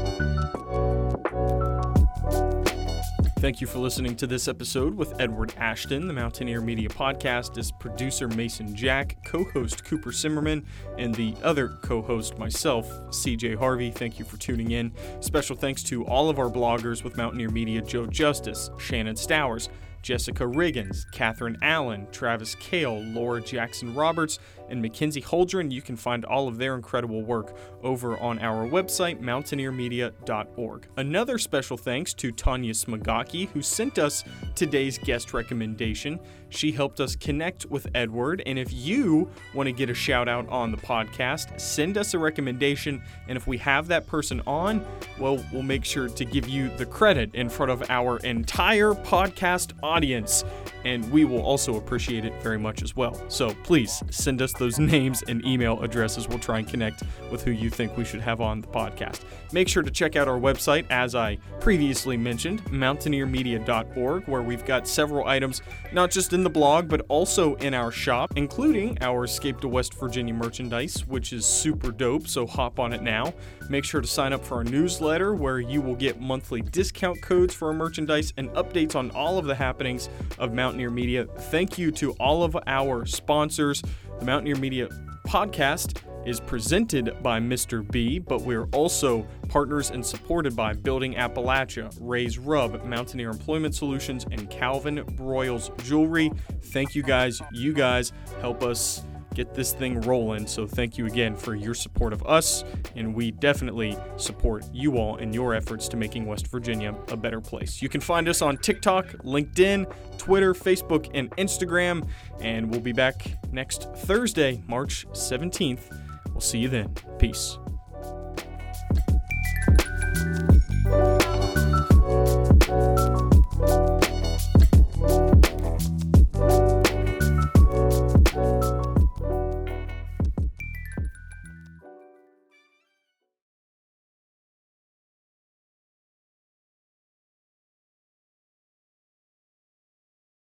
Thank you for listening to this episode with Edward Ashton. The Mountaineer Media Podcast is producer Mason Jack, co host Cooper Simmerman, and the other co host myself, CJ Harvey. Thank you for tuning in. Special thanks to all of our bloggers with Mountaineer Media Joe Justice, Shannon Stowers, Jessica Riggins, Catherine Allen, Travis Kale, Laura Jackson Roberts, and Mackenzie Holdren. You can find all of their incredible work over on our website, mountaineermedia.org. Another special thanks to Tanya Smagaki, who sent us today's guest recommendation. She helped us connect with Edward, and if you want to get a shout out on the podcast, send us a recommendation, and if we have that person on, well, we'll make sure to give you the credit in front of our entire podcast audience, and we will also appreciate it very much as well. So please send us those names and email addresses. We'll try and connect with who you think we should have on the podcast. Make sure to check out our website, as I previously mentioned, mountaineermedia.org, where we've got several items, not just in in the blog, but also in our shop, including our Escape to West Virginia merchandise, which is super dope. So hop on it now. Make sure to sign up for our newsletter where you will get monthly discount codes for our merchandise and updates on all of the happenings of Mountaineer Media. Thank you to all of our sponsors. The Mountaineer Media podcast is presented by Mr. B, but we're also partners and supported by Building Appalachia, Ray's Rub, Mountaineer Employment Solutions, and Calvin Broyles Jewelry. Thank you guys. You guys help us get this thing rolling. So thank you again for your support of us, and we definitely support you all in your efforts to making West Virginia a better place. You can find us on TikTok, LinkedIn, Twitter, Facebook, and Instagram, and we'll be back next Thursday, March 17th. We'll see you then. Peace.